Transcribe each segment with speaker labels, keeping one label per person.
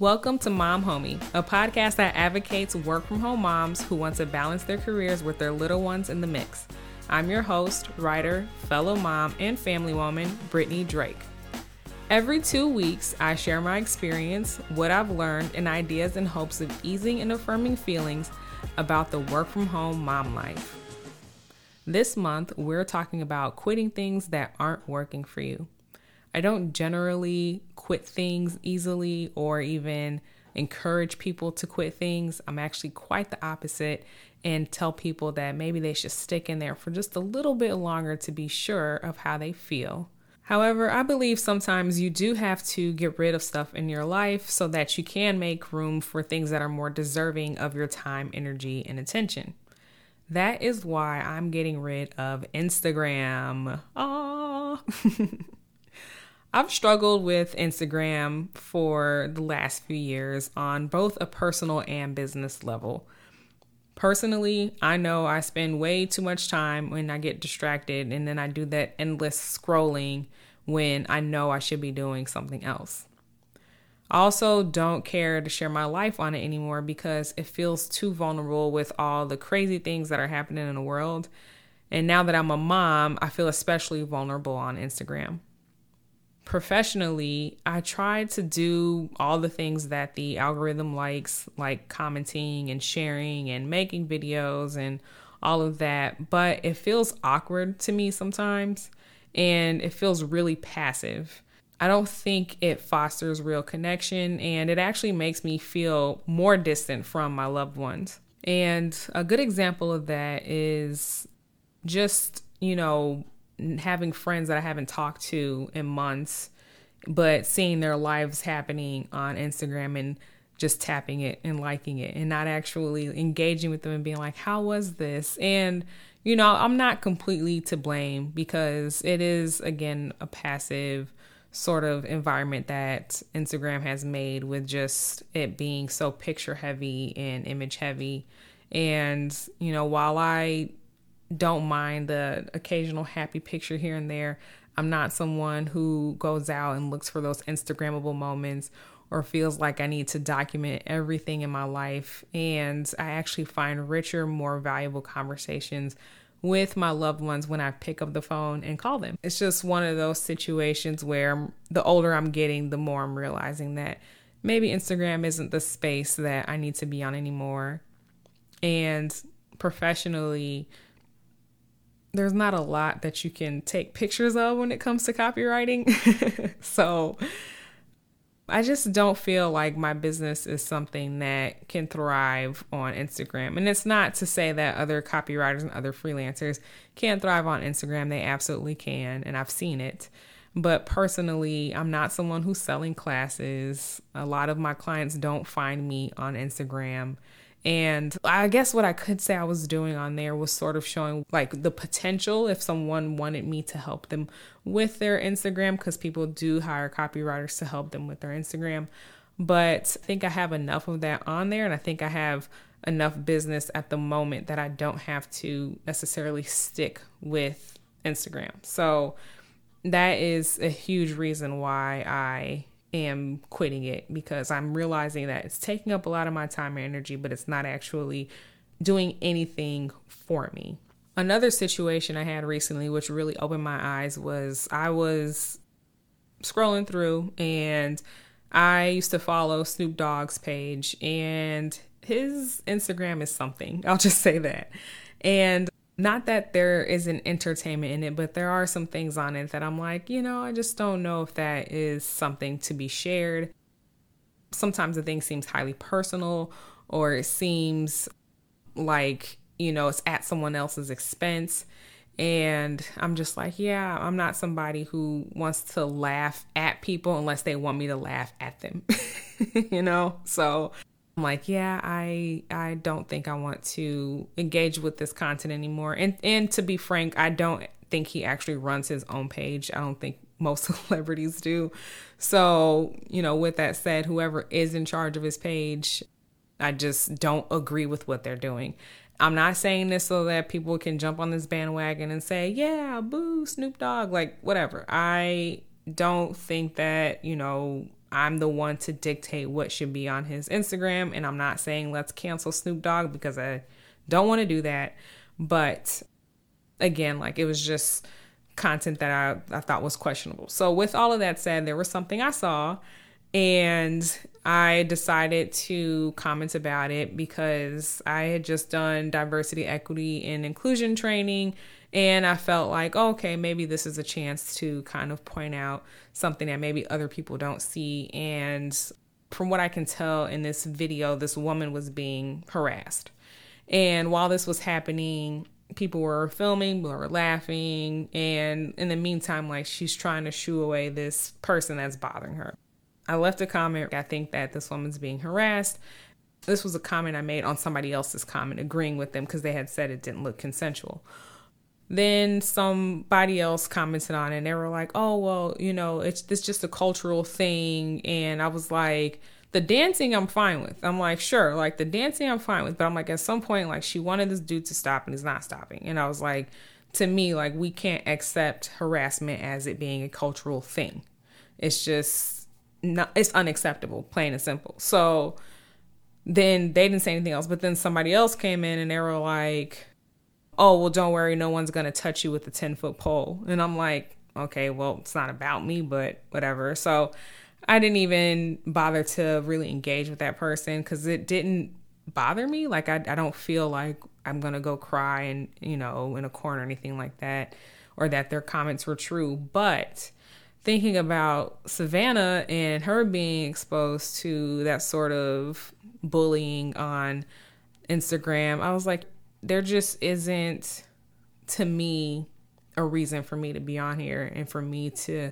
Speaker 1: Welcome to Mom Homie, a podcast that advocates work from home moms who want to balance their careers with their little ones in the mix. I'm your host, writer, fellow mom, and family woman, Brittany Drake. Every two weeks, I share my experience, what I've learned, and ideas in hopes of easing and affirming feelings about the work from home mom life. This month, we're talking about quitting things that aren't working for you. I don't generally quit things easily or even encourage people to quit things. I'm actually quite the opposite and tell people that maybe they should stick in there for just a little bit longer to be sure of how they feel. However, I believe sometimes you do have to get rid of stuff in your life so that you can make room for things that are more deserving of your time, energy, and attention. That is why I'm getting rid of Instagram. Ah. I've struggled with Instagram for the last few years on both a personal and business level. Personally, I know I spend way too much time when I get distracted and then I do that endless scrolling when I know I should be doing something else. I also don't care to share my life on it anymore because it feels too vulnerable with all the crazy things that are happening in the world. And now that I'm a mom, I feel especially vulnerable on Instagram professionally, I try to do all the things that the algorithm likes, like commenting and sharing and making videos and all of that. But it feels awkward to me sometimes and it feels really passive. I don't think it fosters real connection and it actually makes me feel more distant from my loved ones. And a good example of that is just, you know, having friends that I haven't talked to in months, but seeing their lives happening on Instagram and just tapping it and liking it and not actually engaging with them and being like, how was this? And, you know, I'm not completely to blame because it is, again, a passive sort of environment that Instagram has made with just it being so picture heavy and image heavy. And, you know, while I don't mind the occasional happy picture here and there. I'm not someone who goes out and looks for those Instagrammable moments or feels like I need to document everything in my life. And I actually find richer, more valuable conversations with my loved ones when I pick up the phone and call them. It's just one of those situations where the older I'm getting, the more I'm realizing that maybe Instagram isn't the space that I need to be on anymore. And professionally, there's not a lot that you can take pictures of when it comes to copywriting. so I just don't feel like my business is something that can thrive on Instagram. And it's not to say that other copywriters and other freelancers can't thrive on Instagram. They absolutely can. And I've seen it. But personally, I'm not someone who's selling classes. A lot of my clients don't find me on Instagram. And I guess what I could say I was doing on there was sort of showing like the potential if someone wanted me to help them with their Instagram, because people do hire copywriters to help them with their Instagram. But I think I have enough of that on there, and I think I have enough business at the moment that I don't have to necessarily stick with Instagram. So that is a huge reason why I am quitting it because I'm realizing that it's taking up a lot of my time and energy, but it's not actually doing anything for me. Another situation I had recently, which really opened my eyes, was I was scrolling through and I used to follow Snoop Dogg's page, and his Instagram is something. I'll just say that. And not that there isn't entertainment in it, but there are some things on it that I'm like, you know, I just don't know if that is something to be shared. Sometimes the thing seems highly personal or it seems like, you know, it's at someone else's expense. And I'm just like, yeah, I'm not somebody who wants to laugh at people unless they want me to laugh at them, you know? So I'm like, yeah, I I don't think I want to engage with this content anymore. And and to be frank, I don't think he actually runs his own page. I don't think most celebrities do. So, you know, with that said, whoever is in charge of his page, I just don't agree with what they're doing. I'm not saying this so that people can jump on this bandwagon and say, yeah, boo, Snoop Dogg, like whatever. I don't think that, you know, I'm the one to dictate what should be on his Instagram. And I'm not saying let's cancel Snoop Dogg because I don't want to do that. But again, like it was just content that I, I thought was questionable. So, with all of that said, there was something I saw and I decided to comment about it because I had just done diversity, equity, and inclusion training. And I felt like, oh, okay, maybe this is a chance to kind of point out something that maybe other people don't see. And from what I can tell in this video, this woman was being harassed. And while this was happening, people were filming, people were laughing, and in the meantime, like she's trying to shoo away this person that's bothering her. I left a comment. I think that this woman's being harassed. This was a comment I made on somebody else's comment, agreeing with them because they had said it didn't look consensual. Then somebody else commented on it and they were like, oh, well, you know, it's, it's just a cultural thing. And I was like, the dancing I'm fine with. I'm like, sure, like the dancing I'm fine with. But I'm like, at some point, like she wanted this dude to stop and he's not stopping. And I was like, to me, like we can't accept harassment as it being a cultural thing. It's just not, it's unacceptable, plain and simple. So then they didn't say anything else. But then somebody else came in and they were like, oh, well, don't worry, no one's going to touch you with a 10 foot pole. And I'm like, okay, well, it's not about me, but whatever. So I didn't even bother to really engage with that person because it didn't bother me. Like, I, I don't feel like I'm going to go cry and, you know, in a corner or anything like that, or that their comments were true. But thinking about Savannah and her being exposed to that sort of bullying on Instagram, I was like, there just isn't, to me, a reason for me to be on here and for me to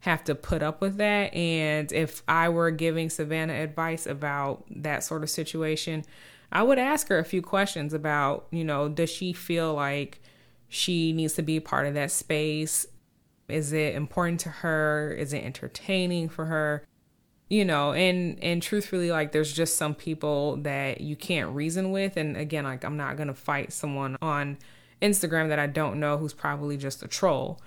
Speaker 1: have to put up with that. And if I were giving Savannah advice about that sort of situation, I would ask her a few questions about, you know, does she feel like she needs to be part of that space? Is it important to her? Is it entertaining for her? You know, and and truthfully like there's just some people that you can't reason with and again like I'm not to fight someone on Instagram that I don't know who's probably just a troll.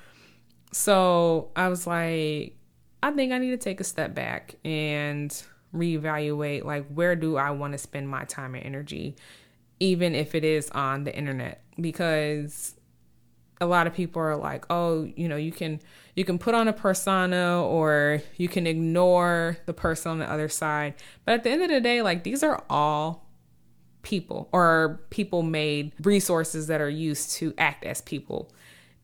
Speaker 1: So I was like, I think I need to take a step back and reevaluate like where do I want to spend my time and energy, even if it is on the internet, because a lot of people are like, oh, you know, you can you can put on a persona or you can ignore the person on the other side. But at the end of the day, like these are all people or people made resources that are used to act as people.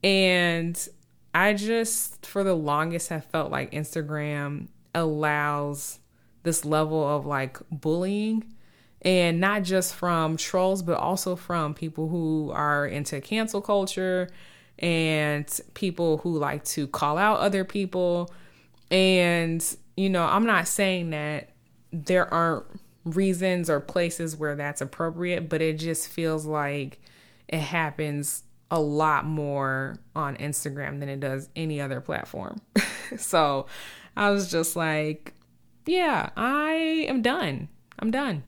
Speaker 1: And I just, for the longest, have felt like Instagram allows this level of like bullying and not just from trolls but also from people who are into cancel culture and people who like to call out other people and you know i'm not saying that there aren't reasons or places where that's appropriate but it just feels like it happens a lot more on Instagram than it does any other platform. so I was just like, yeah, I am done. I'm done.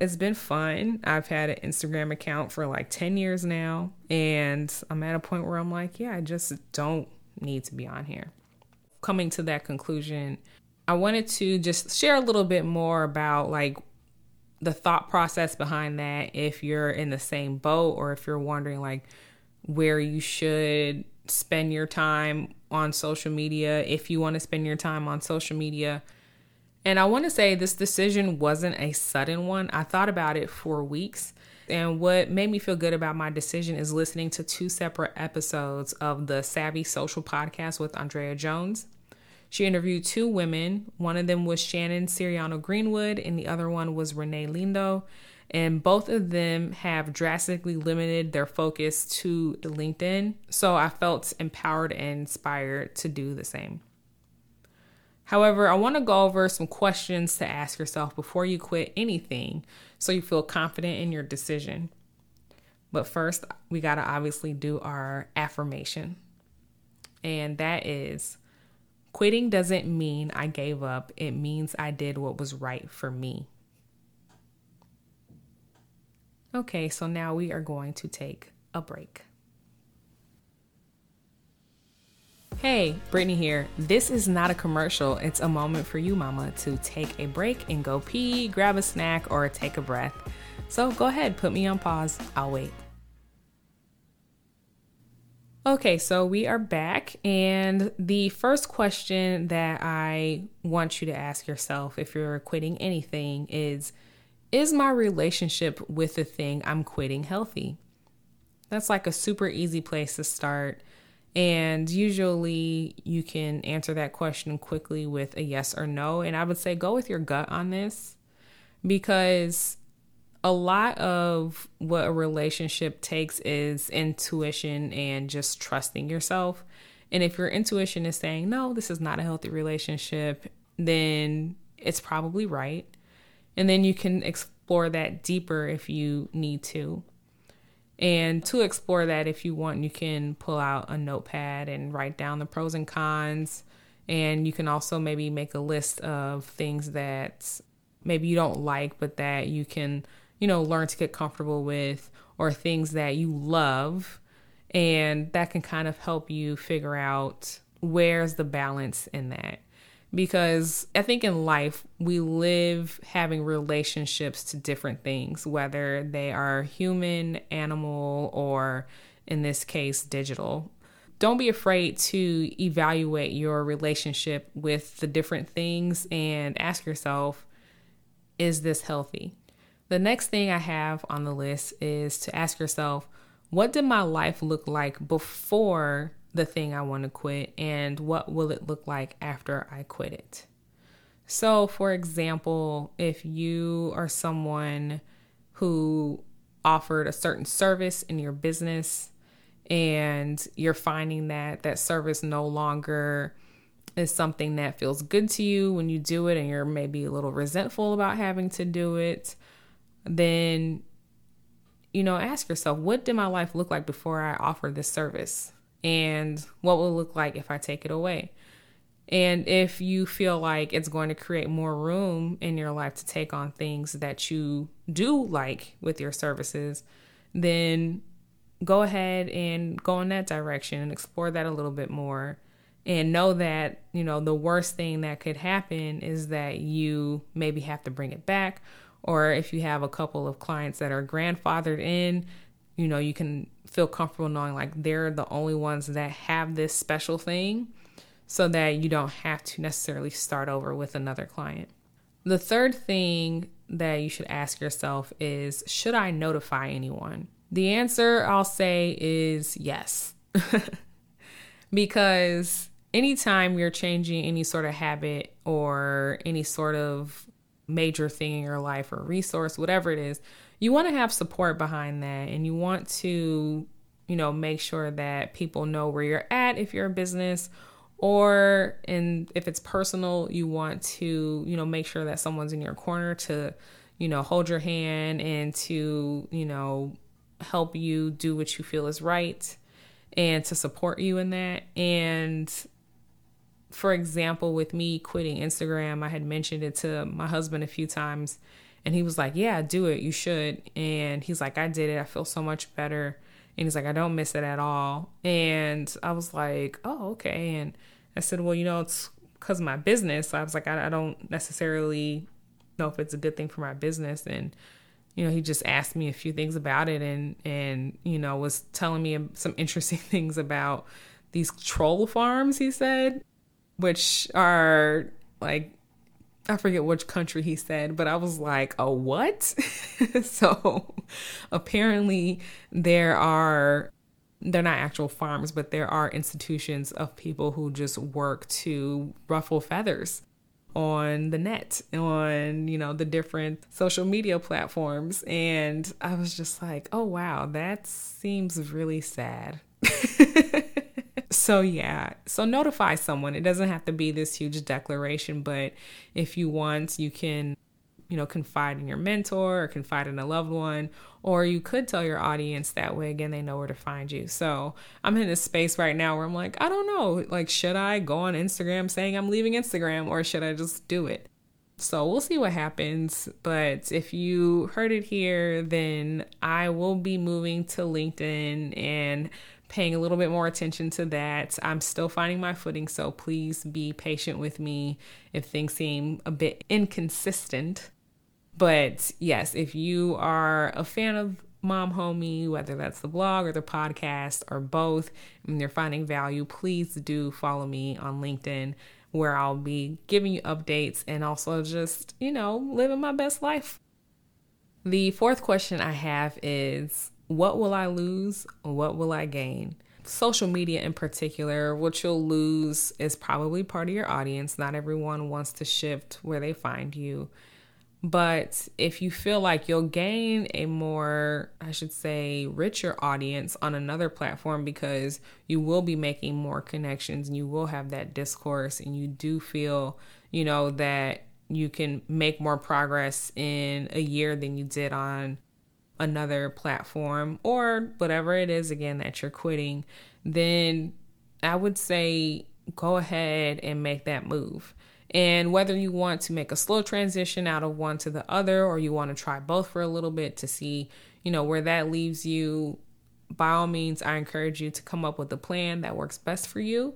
Speaker 1: It's been fun. I've had an Instagram account for like 10 years now, and I'm at a point where I'm like, yeah, I just don't need to be on here. Coming to that conclusion, I wanted to just share a little bit more about like the thought process behind that if you're in the same boat or if you're wondering like where you should spend your time on social media if you want to spend your time on social media. And I want to say this decision wasn't a sudden one. I thought about it for weeks. And what made me feel good about my decision is listening to two separate episodes of the Savvy Social podcast with Andrea Jones. She interviewed two women. One of them was Shannon Siriano Greenwood, and the other one was Renee Lindo and both of them have drastically limited their focus to LinkedIn. So I felt empowered and inspired to do the same. However, I want to go over some questions to ask yourself before you quit anything so you feel confident in your decision. But first, we got to obviously do our affirmation. And that is quitting doesn't mean I gave up, it means I did what was right for me. Okay, so now we are going to take a break. Hey, Brittany here. This is not a commercial. It's a moment for you, mama, to take a break and go pee, grab a snack, or take a breath. So go ahead, put me on pause. I'll wait. Okay, so we are back, and the first question that I want you to ask yourself if you're quitting anything is Is my relationship with the thing I'm quitting healthy? That's like a super easy place to start and usually you can answer that question quickly with a yes or no. And I would say go with your gut on this because a lot of what a relationship takes is intuition and just trusting yourself. And if your intuition is saying, no, this is not a healthy relationship, then it's probably right. And then you can explore that deeper if you need to. And to explore that, if you want, you can pull out a notepad and write down the pros and cons. And you can also maybe make a list of things that maybe you don't like, but that you can, you know, learn to get comfortable with, or things that you love. And that can kind of help you figure out where's the balance in that because I think in life we live having relationships to different things, whether they are human, animal, or in this case, digital. Don't be afraid to evaluate your relationship with the different things and ask yourself, is this healthy? The next thing I have on the list is to ask yourself, what did my life look like before the thing I want to quit and what will it look like after I quit it. So, for example, if you are someone who offered a certain service in your business and you're finding that that service no longer is something that feels good to you when you do it and you're maybe a little resentful about having to do it, then you know, ask yourself, what did my life look like before I offered this service? And what will look like if I take it away. And if you feel like it's going to create more room in your life to take on things that you do like with your services, then go ahead and go in that direction and explore that a little bit more. And know that, you know, the worst thing that could happen is that you maybe have to bring it back. Or if you have a couple of clients that are grandfathered in, you know, you can feel comfortable knowing like they're the only ones that have this special thing so that you don't have to necessarily start over with another client. The third thing that you should ask yourself is Should I notify anyone? The answer I'll say is yes. because anytime you're changing any sort of habit or any sort of major thing in your life or resource, whatever it is, you want to have support behind that and you want to, you know, make sure that people know where you're at if you're a business or and if it's personal, you want to, you know, make sure that someone's in your corner to, you know, hold your hand and to, you know, help you do what you feel is right and to support you in that. And for example, with me quitting Instagram, I had mentioned it to my husband a few times and he was like, Yeah, do it. You should. And he's like, I did it. I feel so much better. And he's like, I don't miss it at all. And I was like, Oh, okay. And I said, Well, you know, it's because of my business. I was like, I, I don't necessarily know if it's a good thing for my business. And, you know, he just asked me a few things about it and, and, you know, was telling me some interesting things about these troll farms, he said, which are like I forget which country he said, but I was like, a what? so apparently there are they're not actual farms, but there are institutions of people who just work to ruffle feathers on the net, on, you know, the different social media platforms. And I was just like, oh, wow, that seems really sad. so yeah. So notify someone. It doesn't have to be this huge declaration but if you want you can you know confide in your mentor or confide in a loved one or you could tell your audience that way. Again they know where to find you. So i'm in this space right now where i'm like i don't know. Like should i go on instagram saying i'm leaving instagram or should i just do it? So we'll see what happens. But if you heard it here, then I will be moving to LinkedIn and paying a little bit more attention to that. I'm still finding my footing, so please be patient with me if things seem a bit inconsistent. But yes, if you are a fan of Mom Homie, whether that's the blog or the podcast or both, and you're finding value, please do follow me on LinkedIn where I'll be giving you updates and also just, you know, living my best life. The fourth question I have is what will I lose? What will I gain? Social media in particular, what you'll lose is probably part of your audience. Not everyone wants to shift where they find you. But if you feel like you'll gain a more, I should say, richer audience on another platform because you will be making more connections and you will have that discourse and you do feel, you know, that you can make more progress in a year than you did on another platform or whatever it is again that you're quitting, then I would say go ahead and make that move. And whether you want to make a slow transition out of one to the other or you want to try both for a little bit to see, you know, where that leaves you, by all means, I encourage you to come up with a plan that works best for you.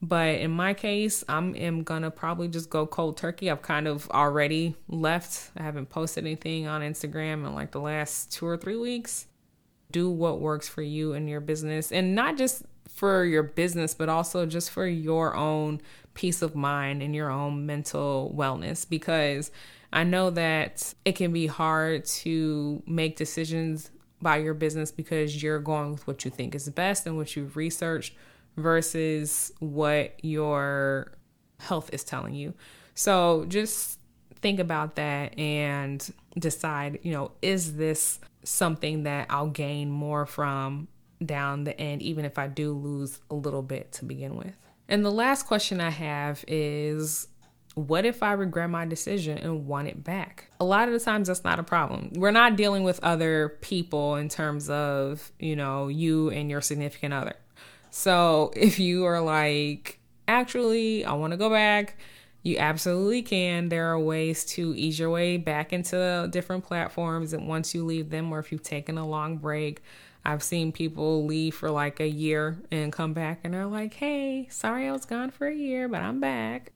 Speaker 1: But in my case, I'm am gonna probably just go cold turkey. I've kind of already left. I haven't posted anything on Instagram in like the last two or three weeks. Do what works for you and your business, and not just for your business, but also just for your own peace of mind and your own mental wellness. Because I know that it can be hard to make decisions by your business because you're going with what you think is best and what you've researched versus what your health is telling you. So just think about that and decide, you know, is this something that I'll gain more from down the end, even if I do lose a little bit to begin with? And the last question I have is what if I regret my decision and want it back? A lot of the times that's not a problem. We're not dealing with other people in terms of, you know, you and your significant other. So if you are like, actually, I want to go back, you absolutely can. There are ways to ease your way back into different platforms. And once you leave them, or if you've taken a long break, I've seen people leave for like a year and come back and they're like, hey, sorry I was gone for a year, but I'm back.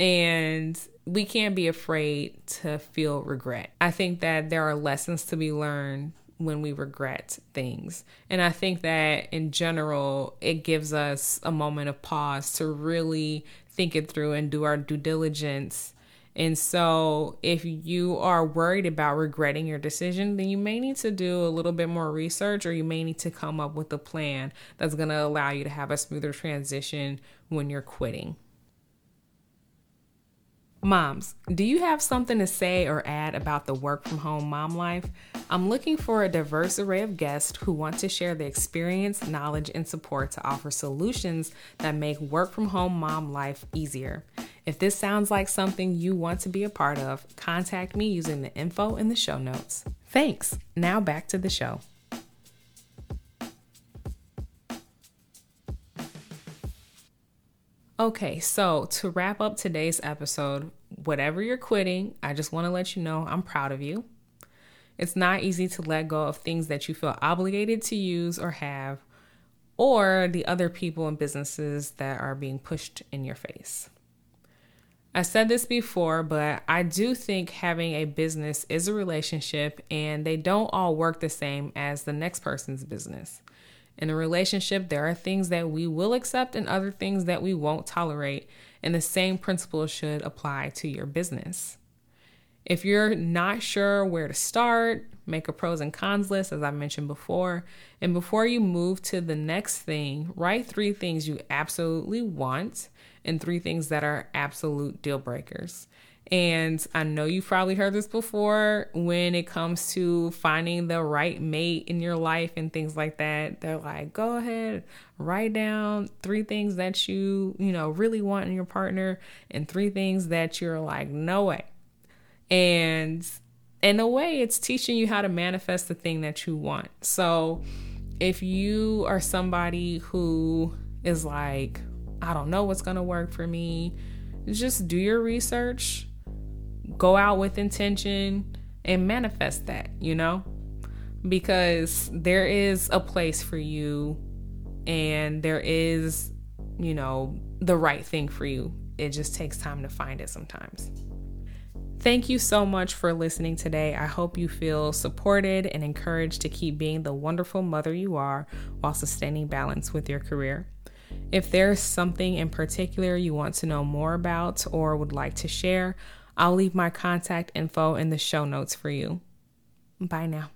Speaker 1: And we can't be afraid to feel regret. I think that there are lessons to be learned when we regret things. And I think that in general, it gives us a moment of pause to really think it through and do our due diligence. And so, if you are worried about regretting your decision, then you may need to do a little bit more research or you may need to come up with a plan that's going to allow you to have a smoother transition when you're quitting. Moms, do you have something to say or add about the work from home mom life? I'm looking for a diverse array of guests who want to share the experience, knowledge, and support to offer solutions that make work from home mom life easier. If this sounds like something you want to be a part of, contact me using the info in the show notes. Thanks. Now back to the show. Okay, so to wrap up today's episode, whatever you're quitting, I just want to let you know I'm proud of you. It's not easy to let go of things that you feel obligated to use or have, or the other people and businesses that are being pushed in your face. I said this before, but I do think having a business is a relationship and they don't all work the same as the next person's business. In a relationship, there are things that we will accept and other things that we won't tolerate, and the same principle should apply to your business. If you're not sure where to start, make a pros and cons list, as I mentioned before. And before you move to the next thing, write three things you absolutely want and three things that are absolute deal breakers. And I know you've probably heard this before when it comes to finding the right mate in your life and things like that. They're like, go ahead, write down three things that you, you know, really want in your partner and three things that you're like, no way. And in a way, it's teaching you how to manifest the thing that you want. So if you are somebody who is like, I don't know what's going to work for me, just do your research go out with intention and manifest that, you know? Because there is a place for you and there is, you know, the right thing for you. It just takes time to find it sometimes. Thank you so much for listening today. I hope you feel supported and encouraged to keep being the wonderful mother you are while sustaining balance with your career. If there's something in particular you want to know more about or would like to share, I'll leave my contact info in the show notes for you. Bye now.